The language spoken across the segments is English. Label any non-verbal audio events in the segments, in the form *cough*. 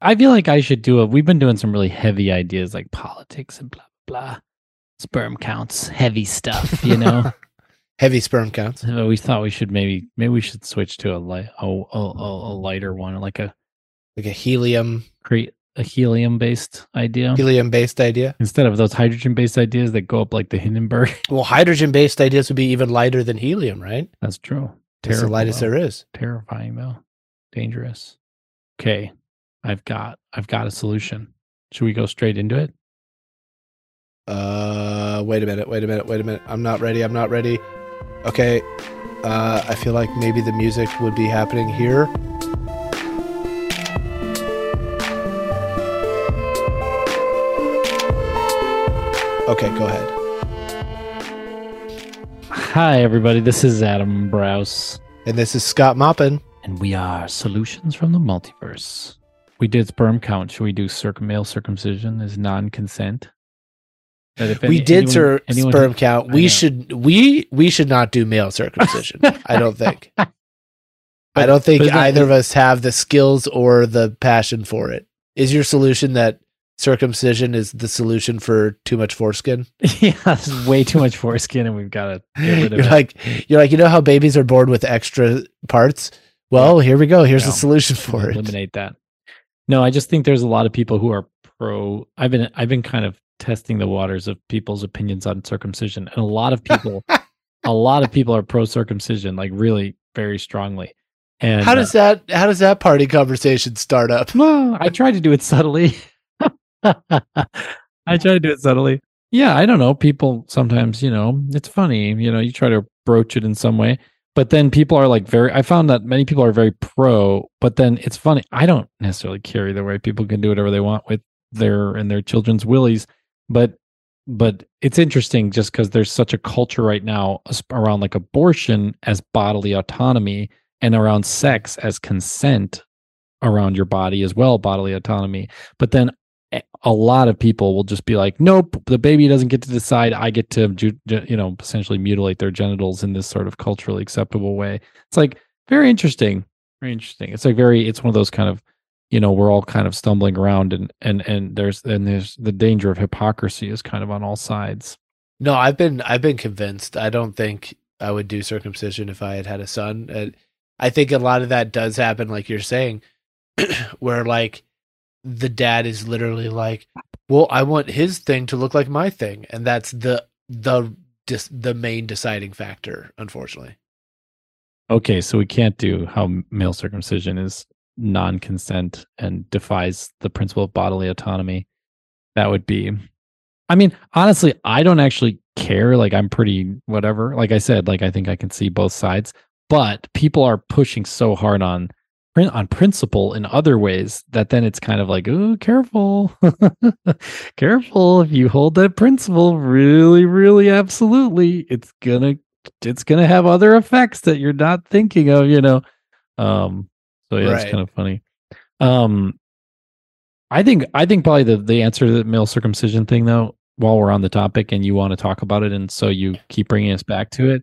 I feel like I should do a. We've been doing some really heavy ideas like politics and blah blah. Sperm counts, heavy stuff, you know. *laughs* Heavy sperm counts. So we thought we should maybe maybe we should switch to a light a, a, a, lighter one, like a Like a helium create a helium based idea helium based idea. instead of those hydrogen based ideas that go up like the Hindenburg. *laughs* Well, hydrogen based ideas would be even lighter than helium, right? That's true. The Terrible, lightest though. there is. Terrifying though. Dangerous. Okay. I've got I've got a solution. Should we go straight into it? Uh, wait a minute, wait a minute, wait a minute. I'm not ready. I'm not ready. Okay. Uh, I feel like maybe the music would be happening here. Okay, go ahead. Hi everybody, this is Adam Braus. And this is Scot Maupin. And we are Solutions from the Multiverse. We did sperm count. Should we do circum male circumcision as non-consent? That we any- did anyone- sir, anyone- sperm count. We should we we should not do male circumcision. I don't think. *laughs* I don't think but either of us have the skills or the passion for it. Is your solution that circumcision is the solution for too much foreskin? *laughs* yeah, it's way too much foreskin, and we've got to get rid of You're it. like you're like you know how babies are born with extra parts. Well, here we go. Here's Yeah. the solution for it. eliminate that. No, I just think there's a lot of people who are pro. I've been I've been kind of testing the waters of people's opinions on circumcision, and a lot of people, *laughs* a lot of people are pro circumcision, like really very strongly. And How does that how does that party conversation start up? uh, well, I try to do it subtly. *laughs* I try to do it subtly. Yeah, I don't know. People sometimes, you know, it's funny. You know, you try to broach it in some way, but then people are like very. I found that many people are very pro, but then it's funny. I don't necessarily care either way. People can do whatever they want with their and their children's willies, but but it's interesting just because there's such a culture right now around like abortion as bodily autonomy and around sex as consent around your body as well bodily autonomy but then a- lot of people will just be like nope the baby doesn't get to decide. I get to you know essentially mutilate their genitals in this sort of culturally acceptable way. It's like very interesting. Very interesting. It's like very it's one of those kind of you know we're all kind of stumbling around and and and there's and there's the danger of hypocrisy is kind of on all sides. No, I've been I've been convinced. I don't think I would do circumcision if I had had a son. I think a lot of that does happen, like you're saying, *clears throat* where like the dad is literally like, "Well, I want his thing to look like my thing," and that's the the dis- the main deciding factor. Unfortunately, Okay, so we can't do how male circumcision is non-consent and defies the principle of bodily autonomy. That would be I mean, honestly, I don't actually care. Like I'm pretty whatever. Like I said, like I think I can see both sides, but people are pushing so hard on prin- on principle in other ways that then it's kind of like, oh, careful. *laughs* careful if you hold that principle really really absolutely, it's to it's to have other effects that you're not thinking of, you know. Um so yeah, Right. it's kind of funny. Um I think I think probably the the answer to the male circumcision thing though, while we're on the topic and you want to talk about it and so you keep bringing us back to it.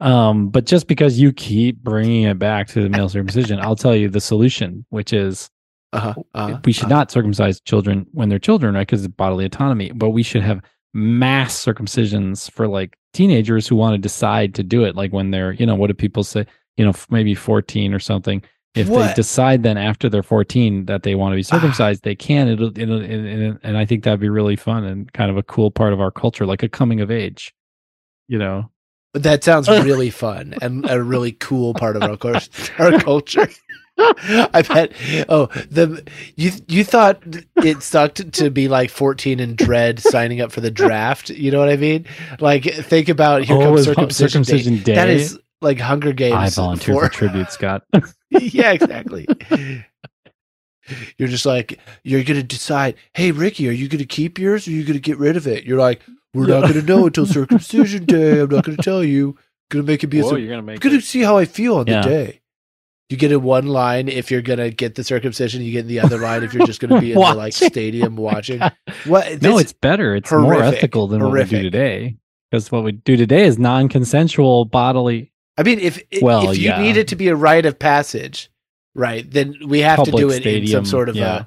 Um but just because you keep bringing it back to the male circumcision, I'll tell you the solution, which is uh-huh, uh-huh, we should uh-huh. not circumcise children when they're children, right? Because it's bodily autonomy. But we should have mass circumcisions for like teenagers who want to decide to do it. Like when they're, you know, what do people say? You know, f- maybe 14 or something. If they decide then after they're 14 that they want to be Ah. circumcised, they can. It'll, it'll, and, and I think that'd be really fun and kind of a cool part of our culture, like a coming of age, you know? But that sounds really fun and a really cool part of our course, our culture. *laughs* I bet. Oh, the you you thought it sucked to be like fourteen and dread signing up for the draft. You know what I mean? Like think about here Oh, comes circumcision, circumcision day. That day. is like Hunger Games. I volunteer for tribute, Scot. *laughs* *laughs* yeah, exactly. You're just like you're gonna decide. Hey, Ricky, are you gonna keep yours or are you gonna get rid of it? You're like, we're not gonna know until *laughs* circumcision day. I'm not gonna tell you. Gonna make it be a Whoa, sur- you're gonna make I'm gonna see how I feel on Yeah. the day. You get in one line if you're gonna get the circumcision. You get in the other line if you're just gonna be in the *laughs* like stadium *laughs* oh watching. What? no, it's better. It's more ethical than what we do today. Because what we do today is non-consensual bodily. I mean, if Well, if you yeah. need it to be a rite of passage, right? Then we have to do it in some sort of yeah.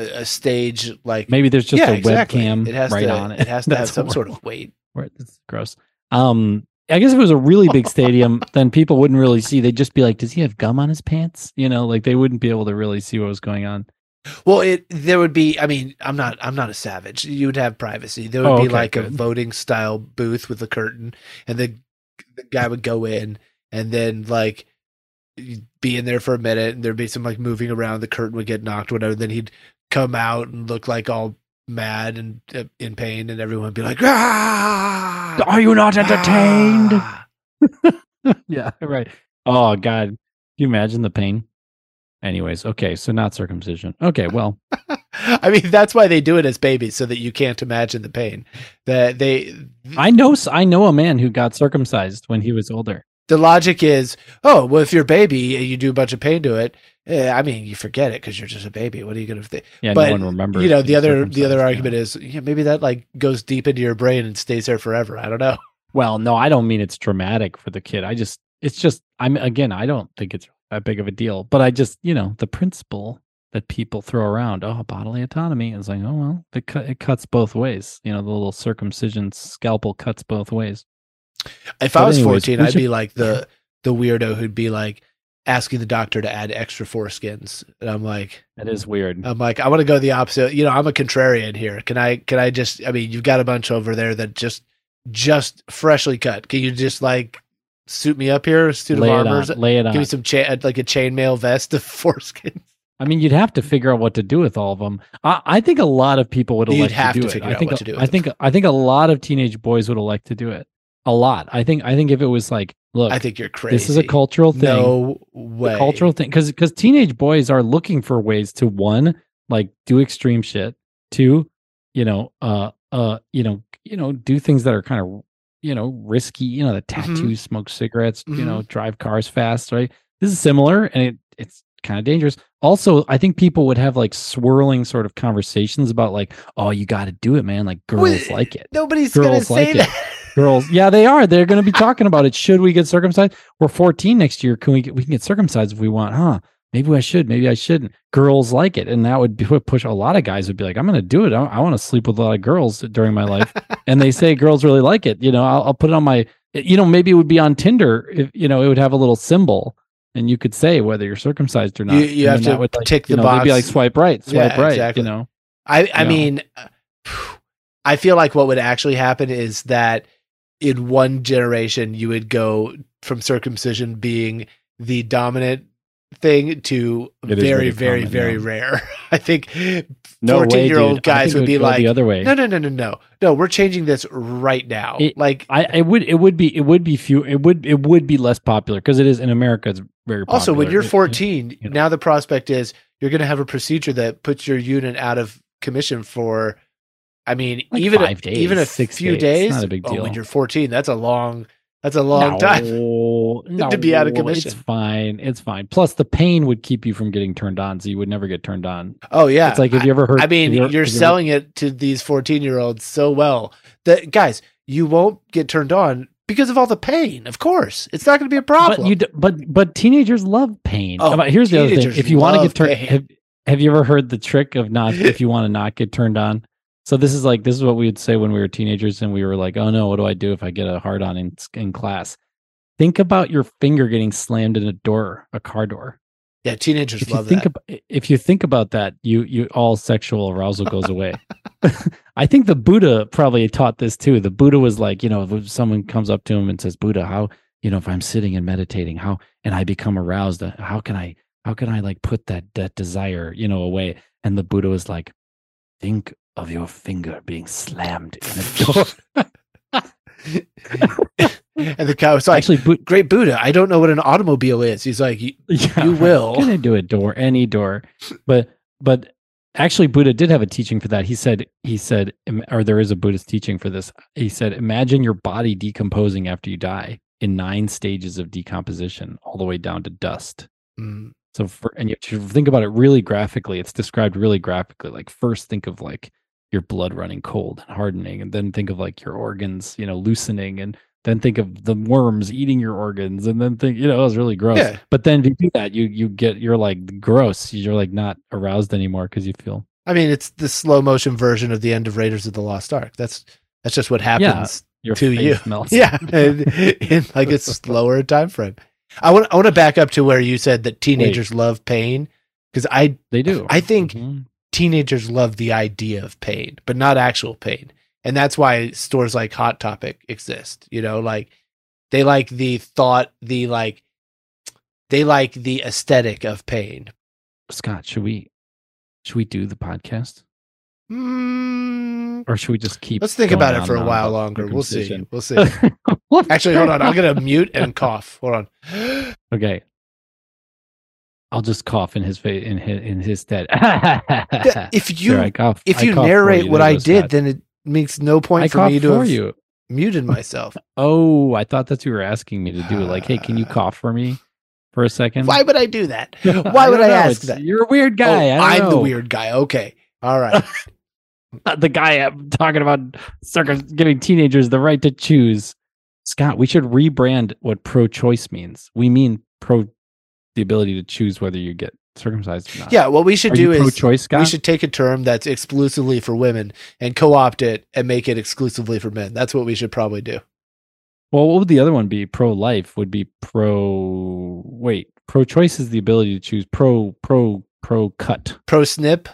A, a stage like Maybe there's just yeah, a exactly. webcam It has right to. on it. It has *laughs* to have some sort of weight. It's gross. Um, I guess if it was a really big stadium, *laughs* then people wouldn't really see. They'd just be like, "Does he have gum on his pants?" You know, like they wouldn't be able to really see what was going on. Well, it there would be. I mean, I'm not. I'm not a savage. You would have privacy. There would Oh, be okay, like a voting style booth with a curtain, and the the guy would go in, and then like be in there for a minute, and there'd be some like moving around. The curtain would get knocked, whatever. Then he'd come out and look like all mad and uh, in pain, and everyone be like, "Ah, Are you not entertained? ah." *laughs* yeah, right. Oh God, can you imagine the pain? Anyways, okay, so not circumcision. Okay, well, *laughs* I mean, that's why they do it as babies, so that you can't imagine the pain. That they I know I know a man who got circumcised when he was older. The logic is, oh, well, if you're a baby and you do a bunch of pain to it, eh, I mean, you forget it because you're just a baby. What are you going to think? Yeah, But, no one remembers. You know, the other the other argument is, yeah, maybe that like goes deep into your brain and stays there forever. I don't know. *laughs* Well, no, I don't mean it's traumatic for the kid. I just, it's just, I'm again, I don't think it's that big of a deal. But I just, you know, the principle that people throw around, oh, bodily autonomy, is like, oh well, it cut, it cuts both ways. You know, the little circumcision scalpel cuts both ways. If I was anyways, 14, I'd should- be like the the weirdo who'd be like asking the doctor to add extra foreskins, and I'm like, That is weird. I'm like, I want to go the opposite. You know, I'm a contrarian here. Can I? Can I just? I mean, you've got a bunch over there that just just freshly cut. Can you just like suit me up here, suit of lay it armors? on. Lay it Give me some chain, like a chainmail vest of *laughs* foreskins. I mean, you'd have to figure out what to do with all of them. I, I think a lot of people would You'd have to do to it. figure I out think what to do with I think I think a lot of teenage boys would elect to do it. A lot. I think I think if it was like, look, I think you're crazy. this is a cultural thing. No way. cultural thing because because teenage boys are looking for ways to one like do extreme shit two you know uh uh you know you know do things that are kind of you know risky you know the Mm-hmm. tattoos smoke cigarettes you know drive cars fast right this is similar and it it's kind of dangerous also i think people would have like swirling sort of conversations about like oh you got to do it man like girls Well, like it Nobody's gonna say like it. Girls. Yeah they are. They're going to be talking about it. Should we get circumcised? We're 14 next year. Can we get, we can get circumcised if we want huh? Maybe i should maybe i shouldn't. Girls like it. And that would be, would push a lot of guys would be like i'm going to do it. I, I want to sleep with a lot of girls during my life. And they say girls really like it. You know I'll, I'll put it on my you know maybe it would be on tinder if you know it would have a little symbol and you could say whether you're circumcised or not. You- you have to would, like, tick you the know, they'd be like swipe right swipe Yeah, right exactly. you know? I, I Yeah. mean, uh, I feel like what would actually happen is that in one generation you would go from circumcision being the dominant thing to It very, very, common, very yeah. rare. *laughs* I think no way, 14 year old dude. Guys it would be go the other way no, no, no, no, no, no, we're changing this right now. It- like, I it would it would be it would be few it would it would be less popular because it is in America it's very popular. also, when you're It- it- 14, you know. now the prospect is you're going to have a procedure that puts your unit out of commission for, I mean, Like even five a, days, even a six few days. days. It's not a big Oh, when you're 14, that's a long, that's a long no, time. *laughs* no, *laughs* to be out of commission. It's fine. It's fine. Plus, the pain would keep you from getting turned on, so you would never get turned on. Oh yeah, It's like, have you ever heard? I mean, you're have you ever- selling it to these 14 year olds so well that guys, you won't get turned on because of all the pain. Of course, it's not going to be a problem. But you, d- but but teenagers love pain. Oh, here's the other thing: if you want to get turned, have, have you ever heard the trick of not if you want to not get turned on? So this is like this is what we would say when we were teenagers and we were like, oh no, what do I do if I get a hard on in in class? Think about your finger getting slammed in a door, a car door. yeah, teenagers If you love think that. about if you think about that, you you all sexual arousal goes away. *laughs* I think the Buddha probably taught this too. The Buddha was like, you know, if someone comes up to him and says, "Buddha, how you know if I'm sitting and meditating, how and I become aroused, uh, how can I how can I like put that that desire you know away?" And the Buddha was like, "Think of your finger being slammed in a *laughs* door." *laughs* and the guy was like, Actually, Bu- "Great Buddha, I don't know what an automobile is." He's like, "You- *laughs* yeah, You will. Gonna do a door, any door, but but actually, Buddha did have a teaching for that. He said he said, or there is a Buddhist teaching for this. He said, imagine your body decomposing after you die in nine stages of decomposition, all the way down to dust. Mm, So for and you have think about it really graphically. It's described really graphically. Like first, think of like your blood running cold and hardening, and then think of like your organs, you know, loosening, and then think of the worms eating your organs, and then think, you know, it was really gross. Yeah. But then if you do that, you you get you're like gross. You're like not aroused anymore because you feel I mean, it's the slow motion version of the end of Raiders of the Lost Ark. That's that's just what happens Your to you. *laughs* melts. Yeah, in, in like a slower time frame. I want I want to back up to where you said that teenagers love pain because I they do. I think Mhm. Teenagers love the idea of pain, but not actual pain. And that's why stores like Hot Topic exist. You know, like they like the thought, the like they like the aesthetic of pain. Scot, should we should we do the podcast Mm, or should we just keep? let's think about it for a while longer. We'll see. We'll see. *laughs* Actually, hold on. I'm gonna mute and cough. Hold on. Okay. I'll just cough in his face in his in his stead. *laughs* if you There, I cough. if you narrate you. what I did, then it makes no point I for me to for have you. muted *laughs* myself. Oh, I thought that's what you were asking me to do. Like, hey, can you *sighs* cough for me for a second? Why would I do that? *laughs* I Why would I know. ask It's- that? You're a weird guy. Oh, I I'm don't the weird guy. Okay. All right. the guy I'm talking about giving teenagers the right to choose. Scot, we should rebrand what pro-choice means. We mean pro the ability to choose whether you get circumcised or not. yeah. What we should Are do is pro-choice, Scot? we should take a term that's exclusively for women and co-opt it and make it exclusively for men. That's what we should probably do. Well, what would the other one be? Pro-life would be pro. Wait, pro-choice is the ability to choose. Pro, pro, pro-cut, Pro snip,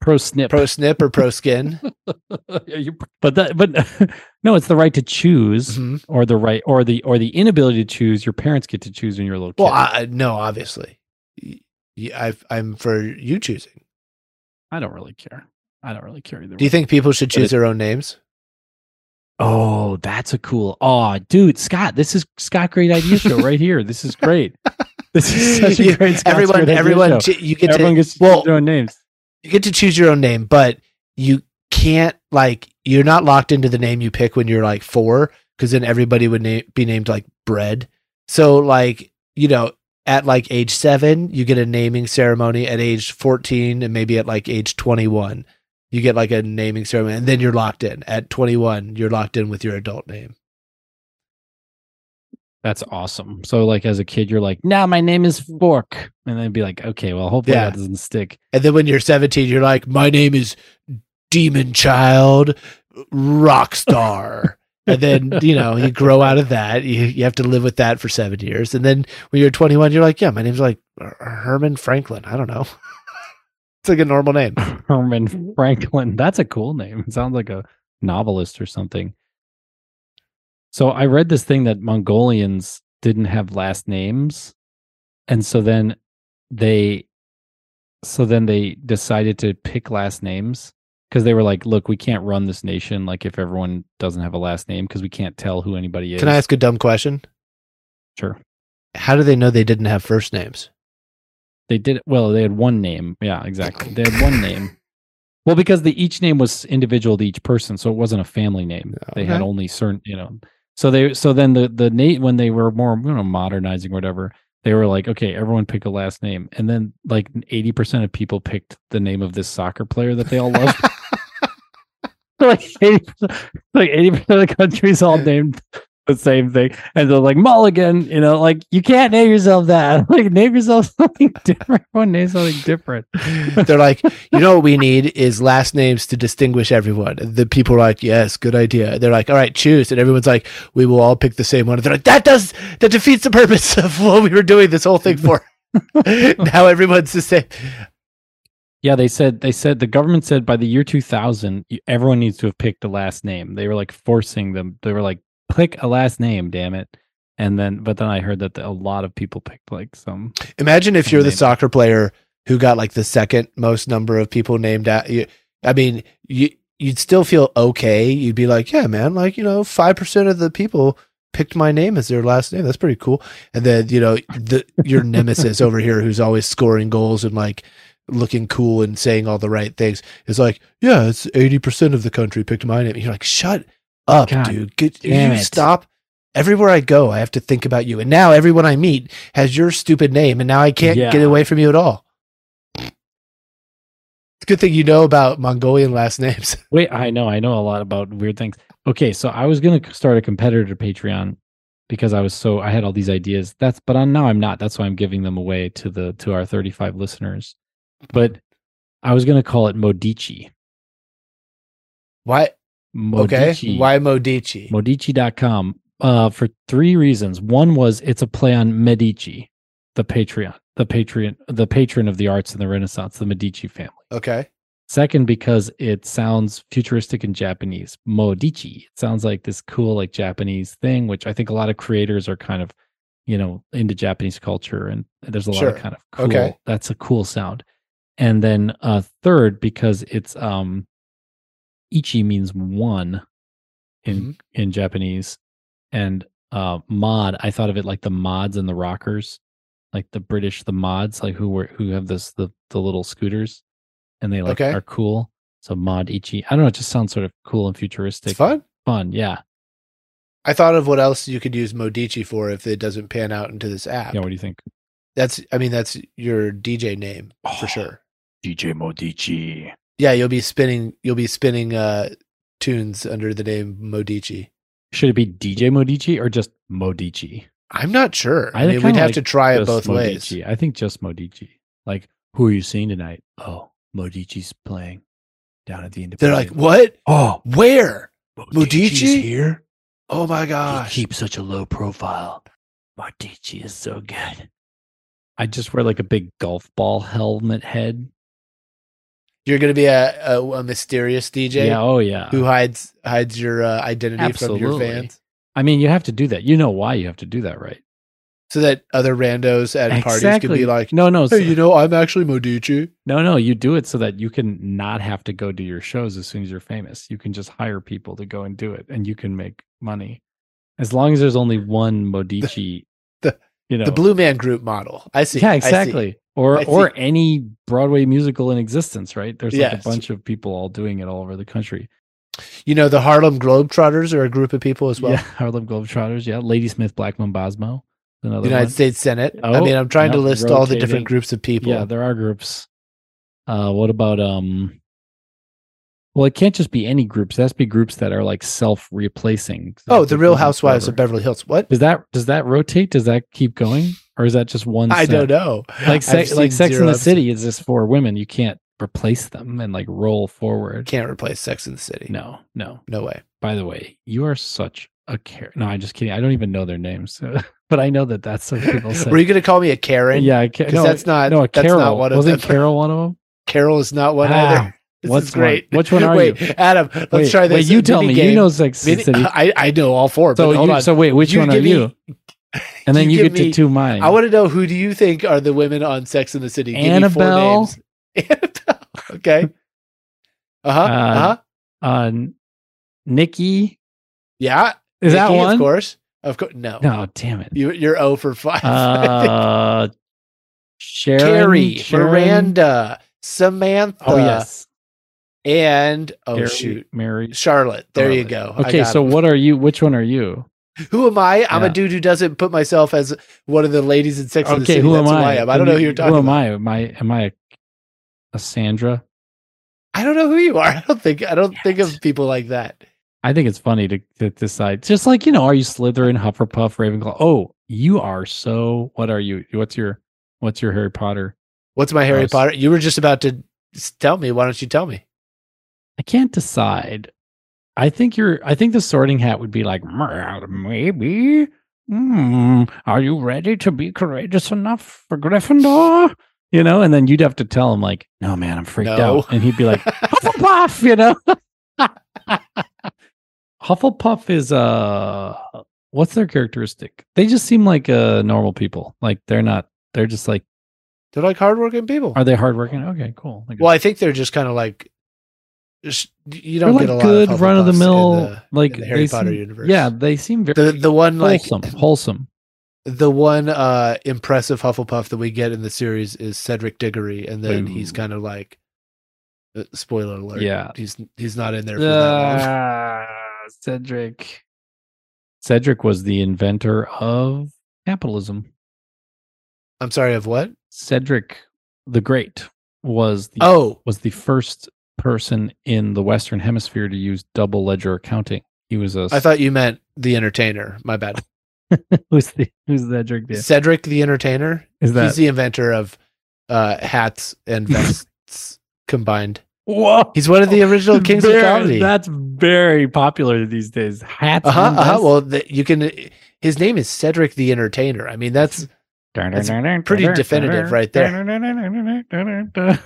pro-snip. pro snip, or pro skin. *laughs* You- but that, but *laughs* no, it's the right to choose, Mhm. or the right, or the, or the inability to choose. Your parents get to choose when you're a little kid. Well, I, I- no, obviously, I've, I'm for you choosing. I don't really care. I don't really care either. Do you way. think people should choose it- their own names? Oh, that's a cool. Oh, dude, Scot, this is Scot Great Idea Show right here. This is great. *laughs* This is such a great. Scot's everyone, Great everyone, ch- you get everyone to gets to well, choose their own names. you get to choose your own name, but you can't like you're not locked into the name you pick when you're like four, because then everybody would na- be named like bread. So like you know, at like age seven, you get a naming ceremony. At age fourteen, and maybe at like age twenty one, you get like a naming ceremony, and then you're locked in. At twenty one, you're locked in with your adult name. That's awesome. So, like, as a kid, you're like, "Now my name is Fork," and then be like, "Okay, well, hopefully Yeah. that doesn't stick." And then when you're 17, you're like, my name is Demon Child rock star. *laughs* and then, you know, you grow out of that. You, you have to live with that for seven years. And then when you're 21, you're like, yeah, my name's like Herman Franklin. I don't know. *laughs* it's like a normal name. *laughs* Herman Franklin. That's a cool name. It sounds like a novelist or something. So I read this thing that Mongolians didn't have last names. And so then they so then they decided to pick last names because they were like, look, we can't run this nation like if everyone doesn't have a last name because we can't tell who anybody is. Can I ask a dumb question? Sure. How do they know they didn't have first names? They did well, they had one name. Yeah, exactly. They had one name. *laughs* Well, because the each name was individual to each person, so it wasn't a family name. Oh, they had only certain, you know. So they so then the the name when they were more you know modernizing or whatever, they were like, okay, everyone pick a last name, and then like eighty percent of people picked the name of this soccer player that they all love. *laughs* *laughs* like eighty like eighty percent of the country's all named the same thing, and they're like Mulligan. You know, like you can't name yourself that. *laughs* Like name yourself *laughs* something different. Everyone names something different. But they're like, you know what we need is last names to distinguish everyone. And the people are like, yes, good idea. They're like, all right, choose. And everyone's like, we will all pick the same one. And they're like, that does that defeats the purpose of what we were doing this whole thing for. now everyone's the same. Yeah, they said they said the government said by the year 2000 everyone needs to have picked a last name. They were like forcing them. They were like pick a last name, damn it. And then but then I heard that the, a lot of people picked like some Imagine if you're the soccer player who got like the second most number of people named at you. I mean, you you'd still feel okay. You'd be like, yeah, man, like you know, five percent of the people picked my name as their last name. That's pretty cool. And then you know, the your nemesis *laughs* over here, who's always scoring goals and like looking cool and saying all the right things, is like, yeah, it's eighty percent of the country picked my name. You're like, shut up, God dude. Get, you it. stop. Everywhere I go, I have to think about you. And now everyone I meet has your stupid name, and now I can't Yeah. get away from you at all. It's a good thing you know about Mongolian last names. *laughs* Wait, I know, I know a lot about weird things. Okay, so I was gonna start a competitor to Patreon because I was so I had all these ideas. That's but I'm, now I'm not. That's why I'm giving them away to the to our 35 listeners. But I was gonna call it Modici. Why? Okay. Modici. Why Modici? Modici.com. Uh, for three reasons. One was it's a play on Medici, the Patreon, the patron, the patron of the arts and the Renaissance, the Medici family. okay. Second, because it sounds futuristic in Japanese. Modici. It sounds like this cool, like Japanese thing, which I think a lot of creators are kind of, you know, into Japanese culture, and there's a lot Sure. of kind of cool. Okay. That's a cool sound. And then uh third, because it's um ichi means one in Mhm. in Japanese, and uh mod. I thought of it like the mods and the rockers, like the British, the mods, like who were who have this the the little scooters, and they like Okay. are cool. So mod ichi. I don't know. It just sounds sort of cool and futuristic. It's fun. Fun. Yeah. I thought of what else you could use Modici for if it doesn't pan out into this app. Yeah. What do you think? That's, I mean, that's your DJ name for Oh. sure. DJ Modici. Yeah, you'll be spinning. You'll be spinning uh, tunes under the name Modici. Should it be DJ Modici or just Modici? I'm not sure. I, I mean, we'd have like to try it Just both ways. I think just Modici. Like, who are you seeing tonight? Oh, Modici's playing down at the end. They're like, what? oh, Where? Modici's Modici? here. Oh my gosh! He gosh! keeps such a low profile. Modici is so good. I just wear like a big golf ball helmet head. You're gonna be a, a, a mysterious DJ Yeah. Oh, yeah. who hides hides your uh, identity from your fans, I mean, you have to do that. You know why you have to do that, right? so that other randos at parties could be like, no, no, "Hey, so- you know, I'm actually Modici." no, no. You do it so that you can not have to go do your shows as soon as you're famous. You can just hire people to go and do it, and you can make money as long as there's only one *laughs* Modici. The- you know, The Blue Man Group model. I see. yeah, I see. exactly. Or I or any Broadway musical in existence, right? There's like Yes. a bunch of people all doing it all over the country. You know, the Harlem Globetrotters are a group of people as well. yeah, *laughs* Harlem Globetrotters. Yeah, Ladysmith Black Mambazo. Another The United one. States Senate. I Oh, mean, I'm trying to yep, list all the different groups of people. Yeah, there are groups. Uh, what about um? Well, it can't just be any groups. It has to be groups that are like self-replacing. oh, the Real Housewives of. Beverly Hills. What? Does that does that rotate? Does that keep going, or is that just one? I set? don't know. Like sex, like Sex in the episodes. City is just for women. You can't replace them and like roll forward. Can't replace Sex in the City. No, no. No way. By the way, you are such a care. No, I'm just kidding. I don't even know their names, *laughs* but I know that that's what people *laughs* say. Were you going to call me a Karen? yeah, I ca- 'Cause no, that's not- no. A that's not Carol one of wasn't them. Carol one of them. Carol is not one Ah, either. This what's is great. one? Which one are *laughs* wait, you? Adam, let's wait, try this. Wait, you tell me. You game. know Sex Mini- City. *laughs* I, I know all four, So but hold you, on. so wait, which You one are me- you? And then you you, get me- to two mine. I want to know who do you think are the women on Sex in the City? Give me four Annabelle. names. *laughs* Annabelle. Okay. Uh huh. Uh, Uh huh. uh, N- Nikki. Yeah. Is that one? Of course. Of course. No. No, damn it. You, you're 0 for 5. Uh, Sharon, Carrie, Sharon- Miranda, Samantha. Oh yes. And, oh, Carrie, shoot. Mary. Charlotte. There you Charlotte. go. I Okay, got so him. what are you? Which one are you? Who am I? I'm Yeah. a dude who doesn't put myself as one of the ladies in Sex and the Okay, City. who That's am who I? I am. I don't know who you're talking Who am about. I? Am I am I a, a Sandra? I don't know who you are. *laughs* I don't think I don't Damn think it. of people like that. I think it's funny to, to decide. Just like you know, are you Slytherin, Hufflepuff, Ravenclaw? Oh, you are so. What are you? What's your What's your Harry Potter? What's my Harry Potter? You were just about to tell me. Why don't you tell me? I can't decide. I think you're. I think the Sorting Hat would be like maybe. Hmm, are you ready to be courageous enough for Gryffindor? You know, and then you'd have to tell him like, "No, man, I'm freaked No. out," and he'd be like, *laughs* Hufflepuff, you know. *laughs* Hufflepuff is uh what's their characteristic? They just seem like uh normal people. Like they're not they're just like They're like hardworking people. are they hardworking? Okay, cool. Well, I think they're just kind of like you don't like get a lot good run of the mill like the Harry Potter seem- universe. Yeah, they seem very the the one like wholesome. wholesome. the one uh impressive Hufflepuff that we get in the series is Cedric Diggory, and then Ooh. he's kind of like uh, spoiler alert. Yeah. he's he's not in there for that long. Ah, Cedric. Cedric was the inventor of capitalism. I'm sorry, of what? Cedric the Great was the Oh, was the first person in the Western Hemisphere to use double ledger accounting. He was a I thought you meant the entertainer. My bad. *laughs* who's the who's Cedric? Yeah. Cedric the entertainer. Is that he's the inventor of uh hats and *laughs* vests combined. Whoa. He's one of the original *laughs* kings Very- of comedy. That's very popular these days. Hats. Uh huh. and Uh-huh. Well, the, you can. His name is Cedric the Entertainer. I mean, that's That's pretty definitive right there. no,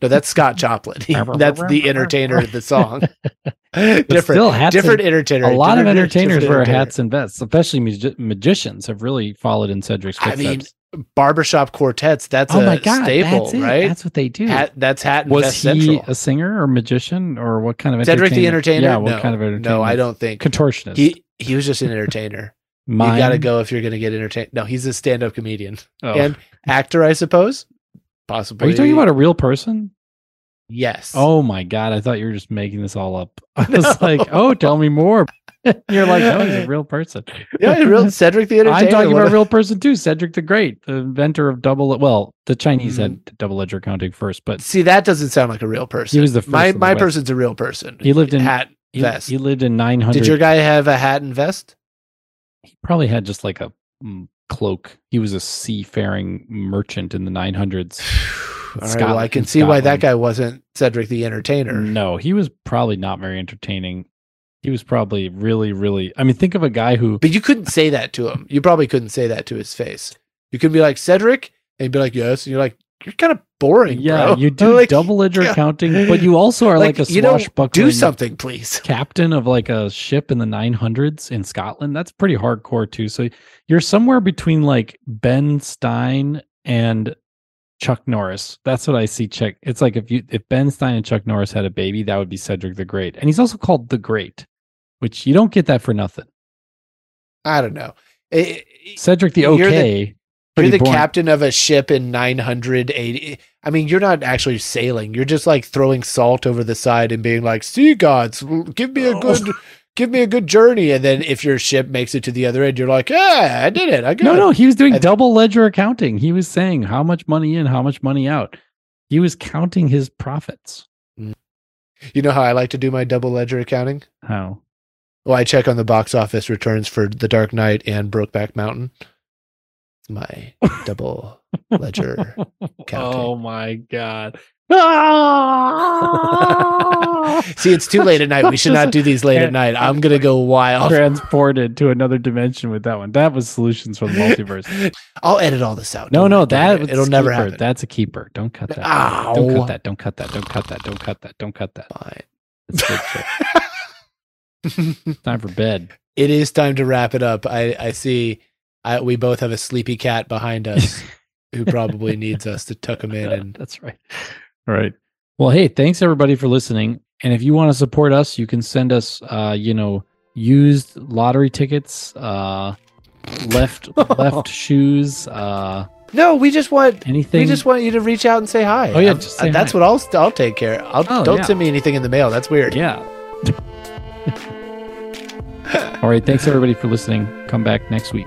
that's Scott Joplin. *laughs* He- that's the entertainer of the song. *laughs* Different, still, hats different and- entertainer. a lot of entertainers wear entertainer. hats and vests, especially magi- magicians have really followed in Cedric's footsteps. I footsteps. mean, barbershop quartets. That's oh a my god, staple, that's it. right? That's what they do. Hat, that's hat and was vest he central. a singer or magician or what kind of entertainer? Cedric the entertainer? Entertainer. Yeah, what no, kind of entertainer? no, I don't think Contortionist. he. He was just an entertainer. Mime? You got to go if you're going to get entertained. No, he's a stand-up comedian Oh. and actor, I suppose. Possibly. Are you talking about a real person? Yes. Oh my god, I thought you were just making this all up. *laughs* I was like, oh, tell me more. *laughs* You're like, no, he's a real person. *laughs* yeah, real Cedric the Entertainer. I'm talking about a real person too, Cedric the Great, the inventor of double. Well, the Chinese Mm-hmm. had double ledger counting first, but See, that doesn't sound like a real person. he was the first. my my person's a real person. He lived in- hat He, vest. he lived in 900. Did your guy have a hat and vest? He probably had just like a mm, cloak. He was a seafaring merchant in the 900s. *sighs* All right, well, I can see why that guy wasn't Cedric the Entertainer. No, he was probably not very entertaining. He was probably really, really. I mean, think of a guy who. But you couldn't say that to him. You probably couldn't say that to his face. You could be like Cedric, and he'd be like, "Yes," and you're like, "You're kind of boring, Yeah, bro." you do *laughs* Like, double ledger yeah. accounting, but you also are *laughs* like, a you know, swashbuckling do something, please. *laughs* captain of like a ship in the 900s in Scotland. That's pretty hardcore too. So you're somewhere between like Ben Stein and Chuck Norris. That's what I see. Chuck. It's like if you if Ben Stein and Chuck Norris had a baby, that would be Cedric the Great, and he's also called the Great, which you don't get that for nothing. I don't know. It- it- Cedric the Okay. You're the boring. captain of a ship in 980. I mean, you're not actually sailing. You're just like throwing salt over the side and being like, "Sea gods, give me a good, give me a good journey." And then if your ship makes it to the other end, you're like, "Yeah, I did it. I got No, it." no, he was doing I- double ledger accounting. He was saying how much money in, how much money out. He was counting his profits. Mm. You know how I like to do my double ledger accounting? How? Well, I check on the box office returns for The Dark Knight and Brokeback Mountain. It's my *laughs* double ledger counting. Oh my god. Ah! *laughs* See, it's too late at night. We should not do these late at *laughs* night. I'm gonna go wild. Transported to another dimension with that one. That was solutions for the multiverse. I'll edit all this out. No, no, that it'll never keeper. happen. That's a keeper. Don't cut that. Ow. Don't cut that. Don't cut that. Don't cut that. Don't cut that. Don't cut that. Fine. Shit. Time for bed. it is time to wrap it up. I, I see. I, we both have a sleepy cat behind us *laughs* who probably needs us to tuck him in. And That's right. All right. Well, hey, thanks everybody for listening. And if you want to support us, you can send us, uh, you know, used lottery tickets, uh, left *laughs* left shoes, uh, no, we just want anything. we just want you to reach out and say hi. Oh, yeah, I'm- just say that's hi. what I'll I'll take care. I'll Oh, don't yeah. send me anything in the mail. That's weird. yeah. *laughs* All right. Thanks everybody for listening. Come back next week.